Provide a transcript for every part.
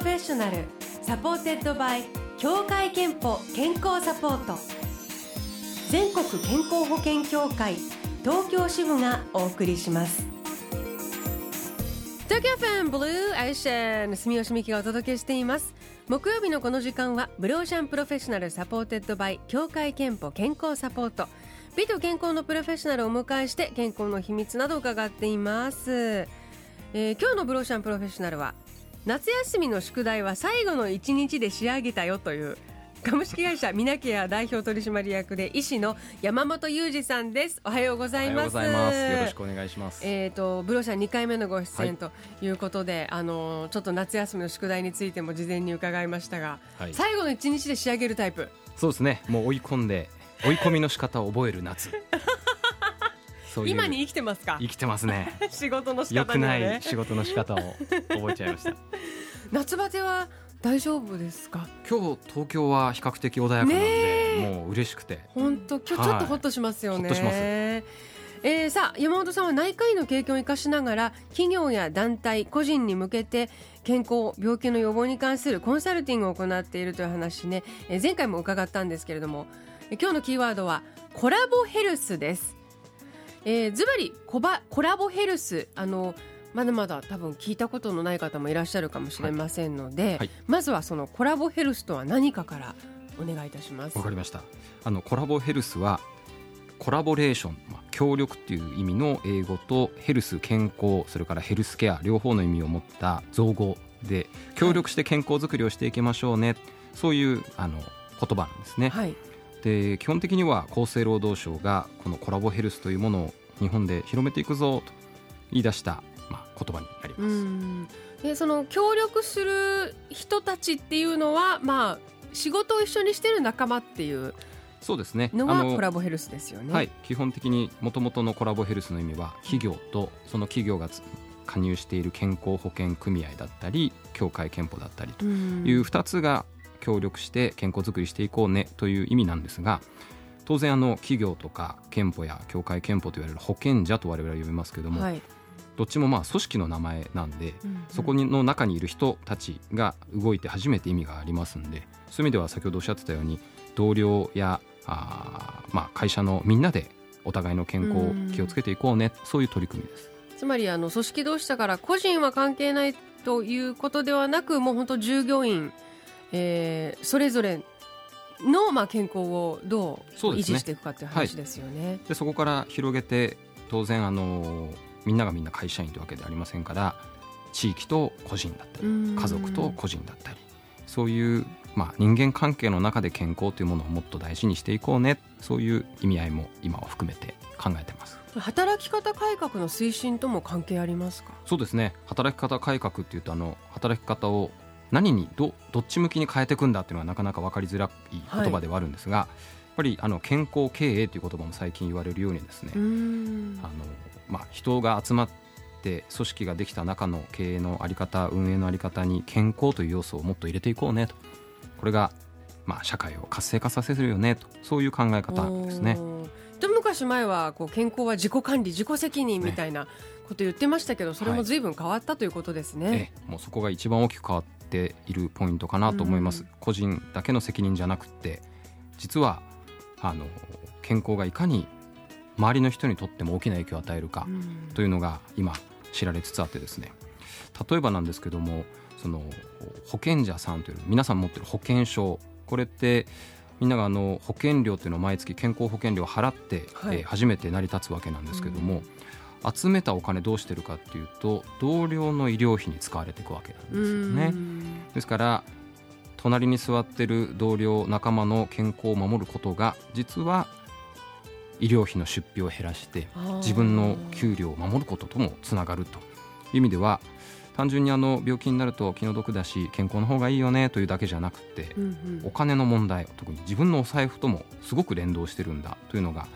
Professional supported by 協会けんぽ健康サポート。全国健康保険協会東京支部がお送りします。東京 FM Blue Ocean 住吉美紀がお届けしています。木曜日のこの時間は Blue Ocean Professional supported by 協会けんぽ健康サポート。美と健康のプロフェッショナルをお迎えして健康の秘密などを伺っています、えー、今日のブローシャンプロフェッショナルは夏休みの宿題は最後の1日で仕上げたよという株式会社ミナケア代表取締役で医師の山本裕二さんです。おはようございます。よろしくお願いします。えっ、ー、とブロシャン2回目のご出演ということで、はい、あのちょっと夏休みの宿題についても事前に伺いましたが、はい、最後の1日で仕上げるタイプ。そうですね。もう追い込んで追い込みの仕方を覚える夏今に生きてますか？生きてますね。仕事の仕方、ね、よくない仕事の仕方を覚えちゃいました。夏バテは大丈夫ですか？今日東京は比較的穏やかなんで、もう嬉しくて。本当？今日ちょっとほっとしますよね、はい、えー、さあ山本さんは内科医の経験を生かしながら企業や団体個人に向けて健康病気の予防に関するコンサルティングを行っているという話ね、えー、前回も伺ったんですけれども今日のキーワードはコラボヘルスです。えー、ズバリコバコラボヘルスあのまだまだ多分聞いたことのない方もいらっしゃるかもしれませんので、はい。はい、まずはそのコラボヘルスとは何かからお願いいたします。わかりました。あのコラボヘルスはコラボレーション、まあ、協力っていう意味の英語とヘルス健康それからヘルスケア両方の意味を持った造語で協力して健康づくりをしていきましょうね、はい、そういうあの言葉なんですね。はいで基本的には厚生労働省がこのコラボヘルスというものを日本で広めていくぞと言い出した、まあ、言葉になります。でその協力する人たちっていうのは、まあ、仕事を一緒にしてる仲間っていうそうですね。のがコラボヘルスですよね。はい、基本的にもともとのコラボヘルスの意味は企業とその企業が加入している健康保険組合だったり協会憲法だったりという2つが協力して健康づくりしていこうねという意味なんですが当然あの企業とか憲法や協会憲法といわれる保険者と我々は呼びますけども、はい、どっちもまあ組織の名前なんで、うん。うん、そこの中にいる人たちが動いて初めて意味がありますんでそういう意味では先ほどおっしゃってたように同僚やあ、まあ、会社のみんなでお互いの健康を気をつけていこうね、うそういう取り組みです。つまりあの組織同士だから個人は関係ないということではなくもう本当従業員えー、それぞれの、まあ、健康をどう維持していくかという話ですよね。で、そこから広げて当然あのみんながみんな会社員というわけではありませんから地域と個人だったり家族と個人だったりそういう、まあ、人間関係の中で健康というものをもっと大事にしていこうねそういう意味合いも今は含めて考えてます。働き方改革の推進とも関係ありますか？そうですね。働き方改革っていうとあの働き方を何にどどっち向きに変えていくんだっていうのはなかなか分かりづらい言葉ではあるんですが、はい、やっぱりあの健康経営という言葉も最近言われるようにですねあの、まあ、人が集まって組織ができた中の経営の在り方運営の在り方に健康という要素をもっと入れていこうねと。これが、まあ、社会を活性化させるよねと。そういう考え方ですね。一昔前はこう健康は自己管理自己責任みたいなこと言ってましたけど、ね、それも随分変わったということですね、もうそこが一番大きく変わっているポイントかなと思います、うん、個人だけの責任じゃなくて実はあの健康がいかに周りの人にとっても大きな影響を与えるかというのが今知られつつあってですね。例えばなんですけどもその保険者さんという皆さん持ってる保険証。これってみんながあの保険料というのを毎月健康保険料を払って、はい、えー、初めて成り立つわけなんですけども、うん集めたお金どうしてるかっていうと同僚の医療費に使われていくわけなんですよね。ですから隣に座ってる同僚仲間の健康を守ることが実は医療費の出費を減らして自分の給料を守ることともつながると。いう意味では単純にあの病気になると気の毒だし健康の方がいいよねというだけじゃなくて、うんうん、お金の問題特に自分のお財布ともすごく連動してるんだというのが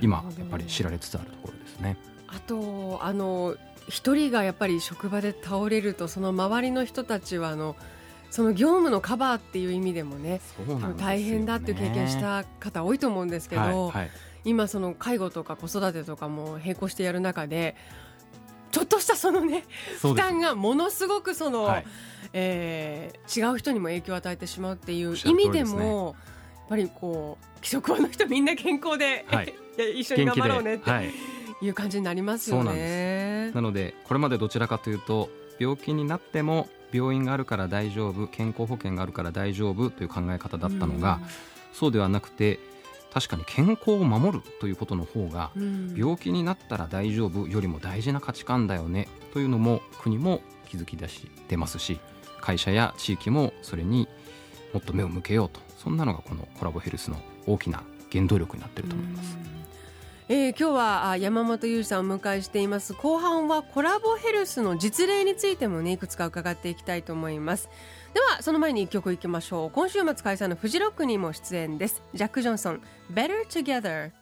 今やっぱり知られつつあるところですね。あとあの一人がやっぱり職場で倒れるとその周りの人たちはあのその業務のカバーっていう意味でもね、ね、大変だっていう経験した方多いと思うんですけど、はいはい、今その介護とか子育てとかも並行してやる中でちょっとしたそのね負担がものすごくその、はい、えー、違う人にも影響を与えてしまうっていう意味でも、ね、やっぱりこう規則の人みんな健康で、はい、一緒に頑張ろうねって、はい、いう感じになりますよね。なのでこれまでどちらかというと病気になっても病院があるから大丈夫健康保険があるから大丈夫という考え方だったのが、そうではなくて確かに健康を守るということの方が、病気になったら大丈夫よりも大事な価値観だよねというのも国も気づき出してますし会社や地域もそれにもっと目を向けようとそんなのがこのコラボヘルスの大きな原動力になっていると思います。えー、今日は山本裕二さんをお迎えしています。後半はコラボヘルスの実例についてもねいくつか伺っていきたいと思います。ではその前に一曲いきましょう。今週末開催のフジロックにも出演です。ジャック・ジョンソン Better Together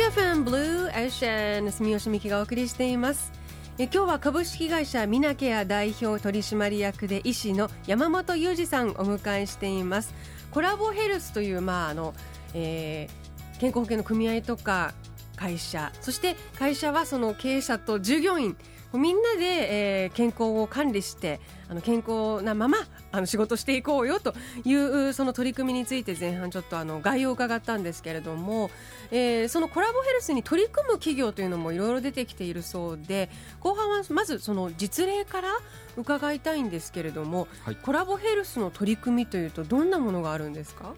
東京フンブルーエーシャン住吉美希がお送りしています。え今日は株式会社ミナケア代表取締役で医師の山本裕二さんお迎えしています。コラボヘルスというまああの、えー、健康保険の組合とか会社そして会社はその経営者と従業員。みんなで、えー、健康を管理してあの健康なままあの仕事していこうよというその取り組みについて前半ちょっとあの概要を伺ったんですけれども、えー、そのコラボヘルスに取り組む企業というのもいろいろ出てきているそうで後半はまずその実例から伺いたいんですけれども、はい、コラボヘルスの取り組みというとどんなものがあるんですか？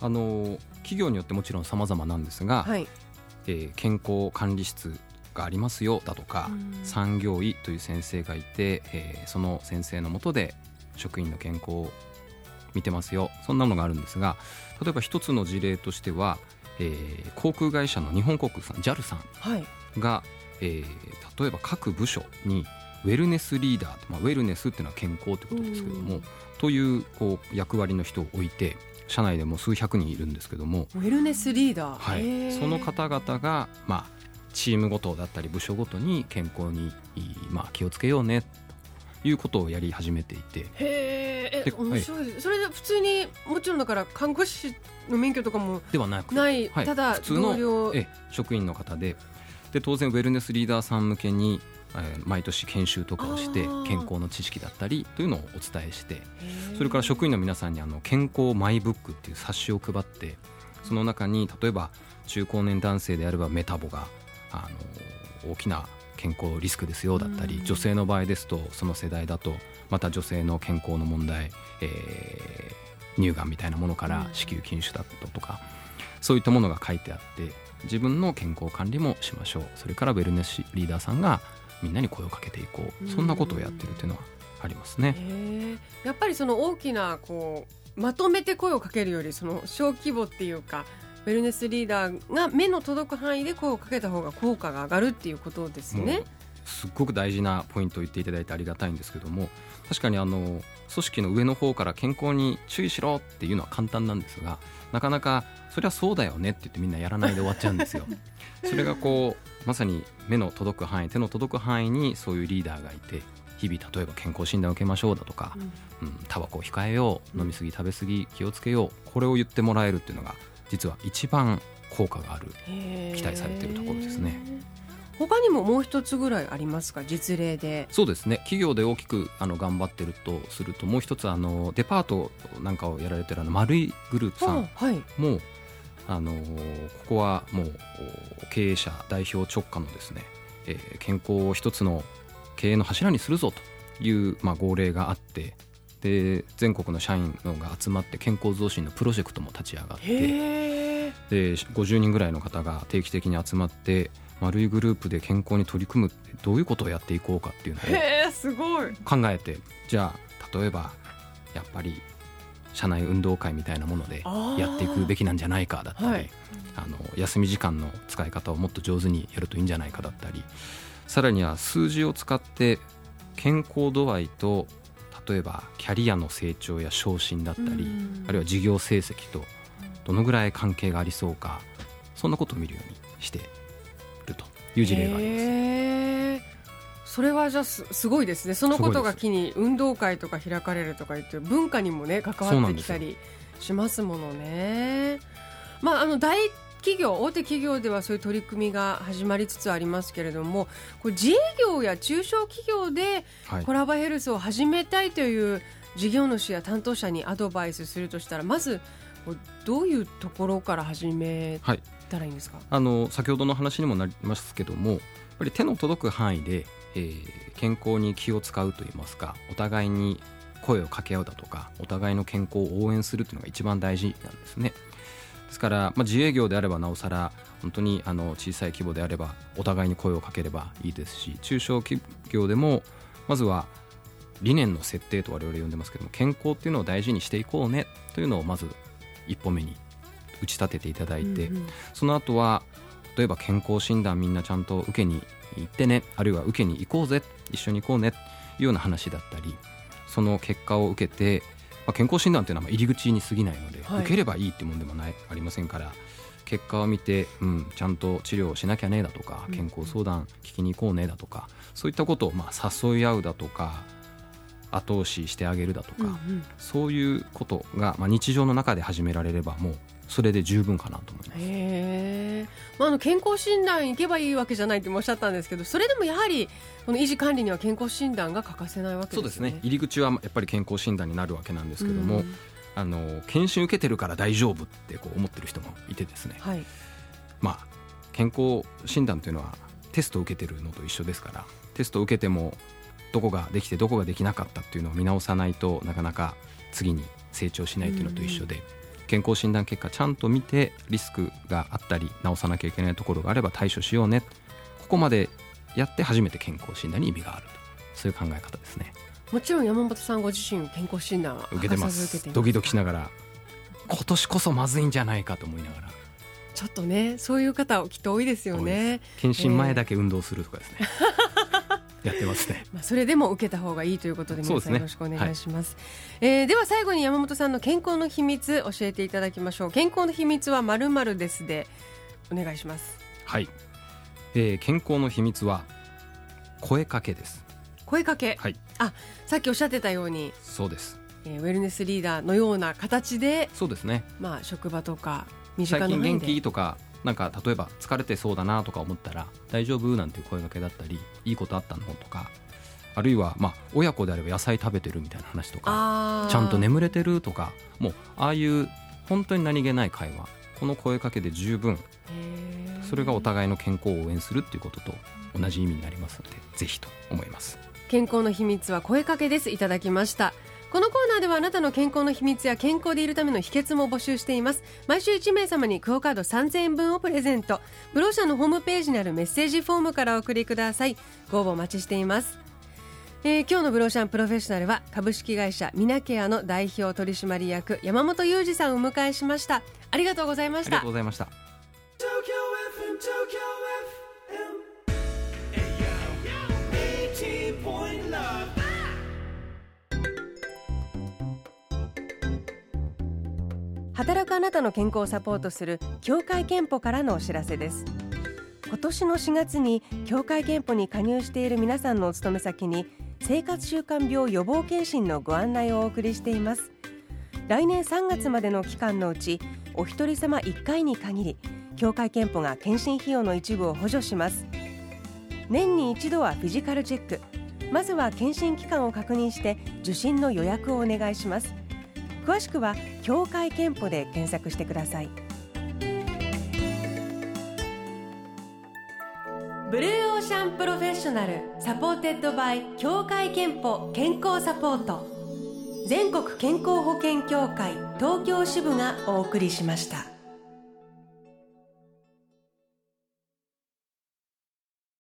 あの企業によってもちろん様々なんですが、はい。えー、健康管理室がありますよだとか、産業医という先生がいて、えー、その先生のもとで職員の健康を見てますよ。そんなのがあるんですが例えば一つの事例としては、えー、航空会社の日本航空さん JAL さんが、はい、えー、例えば各部署にウェルネスリーダー、まあ、ウェルネスっていうのは健康ということですけども、というこう役割の人を置いて社内でも数百人いるんですけどもウェルネスリーダー、はい、その方々が、まあ、チームごとだったり部署ごとに健康に、まあ、気をつけようねということをやり始めていて。へえ面白いです、はい、それで普通にもちろんだから看護師の免許とかもではなくない、はい、ただ普通のえ職員の方で。で当然ウェルネスリーダーさん向けに毎年研修とかをして健康の知識だったりというのをお伝えして。それから職員の皆さんにあの健康マイブックっていう冊子を配ってその中に例えば中高年男性であればメタボがあの大きな健康リスクですよだったり、女性の場合ですとその世代だとまた女性の健康の問題、えー、乳がんみたいなものから子宮筋腫だったとか、そういったものが書いてあって自分の健康管理もしましょう。それからウェルネスリーダーさんがみんなに声をかけていこう、そんなことをやってるっていうのはありますね。やっぱりその大きなこうまとめて声をかけるよりその小規模っていうかウェルネスリーダーが目の届く範囲で声をかけた方が効果が上がるっていうことですね。すっごく大事なポイントを言っていただいてありがたいんですけども確かにあの組織の上の方から健康に注意しろっていうのは簡単なんですがなかなかそれはそうだよねって言ってみんなやらないで終わっちゃうんですよ。それがこうまさに目の届く範囲手の届く範囲にそういうリーダーがいて日々例えば健康診断を受けましょうだとか、うん、タバコを控えよう飲み過ぎ食べ過ぎ気をつけようこれを言ってもらえるっていうのが実は一番効果がある期待されているところですね。他にももう一つぐらいありますか？実例で。そうですね。企業で大きくあの頑張ってるとするともう一つあのデパートなんかをやられてるあの丸いグループさんも、はい、あのここはもう経営者代表直下のですね、えー、健康を一つの経営の柱にするぞという、まあ、号令があってで全国の社員のが集まって健康増進のプロジェクトも立ち上がってで50人ぐらいの方が定期的に集まって丸いグループで健康に取り組むってどういうことをやっていこうかっていうのをすごい。考えてじゃあ例えばやっぱり社内運動会みたいなものでやっていくべきなんじゃないかだったり、はい、あの休み時間の使い方をもっと上手にやるといいんじゃないかだったりさらには数字を使って健康度合いと例えばキャリアの成長や昇進だったり、あるいは事業成績とどのぐらい関係がありそうかそんなことを見るようにしているという事例があります。それはじゃあすすごいですねそのことが機に運動会とか開かれるとか言って文化にもね関わってきたりしますものね。まあ、あの大企業大手企業ではそういう取り組みが始まりつつありますけれどもこれ自営業や中小企業でコラボヘルスを始めたいという事業主や担当者にアドバイスするとしたらまずどういうところから始めたらいいんですか、はい、あの先ほどの話にもなりますけどもやっぱり手の届く範囲で、えー、健康に気を使うといいますかお互いに声を掛け合うだとかお互いの健康を応援するというのが一番大事なんですね。ですから、まあ、自営業であればなおさら本当にあの小さい規模であればお互いに声をかければいいですし中小企業でもまずは理念の設定と我々呼んでますけども健康っていうのを大事にしていこうねというのをまず一歩目に打ち立てていただいて、うんうん、その後は例えば健康診断みんなちゃんと受けに行ってねあるいは受けに行こうぜ一緒に行こうねというような話だったりその結果を受けてまあ、健康診断というのは入り口に過ぎないので、はい、受ければいいっていうもんでもないありませんから結果を見て、うん、ちゃんと治療をしなきゃねだとか健康相談聞きに行こうねだとか、そういったことをまあ誘い合うだとか後押ししてあげるだとか、うんうん、そういうことが、まあ、日常の中で始められればもうそれで十分かなと思います。まあ、あの健康診断行けばいいわけじゃないっておっしゃったんですけどそれでもやはりこの維持管理には健康診断が欠かせないわけですね。そうですね。入り口はやっぱり健康診断になるわけなんですけども、うん、あの検診受けてるから大丈夫ってこう思ってる人もいてですね、はい、まあ健康診断というのはテストを受けてるのと一緒ですからテストを受けてもどこができてどこができなかったっていうのを見直さないとなかなか次に成長しないというのと一緒で、健康診断結果ちゃんと見てリスクがあったり直さなきゃいけないところがあれば対処しようね。ここまでやって初めて健康診断に意味があると。そういう考え方ですね。もちろん山本さんご自身健康診断は受けてます。ドキドキしながら今年こそまずいんじゃないかと思いながら。ちょっとねそういう方きっと多いですよね。検診前だけ運動するとかですね、え ーやってますね。まあそれでも受けた方がいいということで皆さんよろしくお願いします。す、ねはい、えー、では最後に山本さんの健康の秘密教えていただきましょう。健康の秘密はまるまるですでお願いします。はい、えー、健康の秘密は声かけです。声かけ？はい。あ、さっきおっしゃってたように。そうです。えー、ウェルネスリーダーのような形で。そうですね。まあ職場とか身近な最近元気とかなんか例えば疲れてそうだなとか思ったら「大丈夫?」なんていう声掛けだったり「いいことあったの?」とかあるいはまあ親子であれば野菜食べてるみたいな話とかちゃんと眠れてるとかもうああいう本当に何気ない会話この声かけで十分それがお互いの健康を応援するっていうことと同じ意味になりますのでぜひと思います健康の秘密は声かけですいただきましたこのコーナーではあなたの健康の秘密や健康でいるための秘訣も募集しています。毎週1名様にクオカード3000円分をプレゼント。ブローシャのホームページにあるメッセージフォームからお送りください。ご応募お待ちしています。えー、今日のブローシャンプロフェッショナルは株式会社ミナケアの代表取締役山本裕二さんをお迎えしました。ありがとうございました。ありがとうございました。働くあなたの健康をサポートする協会憲法からのお知らせです。今年の4月に協会憲法に加入している皆さんのお勤め先に生活習慣病予防検診のご案内をお送りしています。来年3月までの期間のうちお一人様1回に限り協会けんぽが健診費用の一部を補助します。年に一度はフィジカルチェック。まずは健診機関を確認して受診の予約をお願いします。詳しくは協会けんぽで検索してください Blue Ocean Professional supported by 協会けんぽ健康サポート全国健康保険協会東京支部がお送りしました。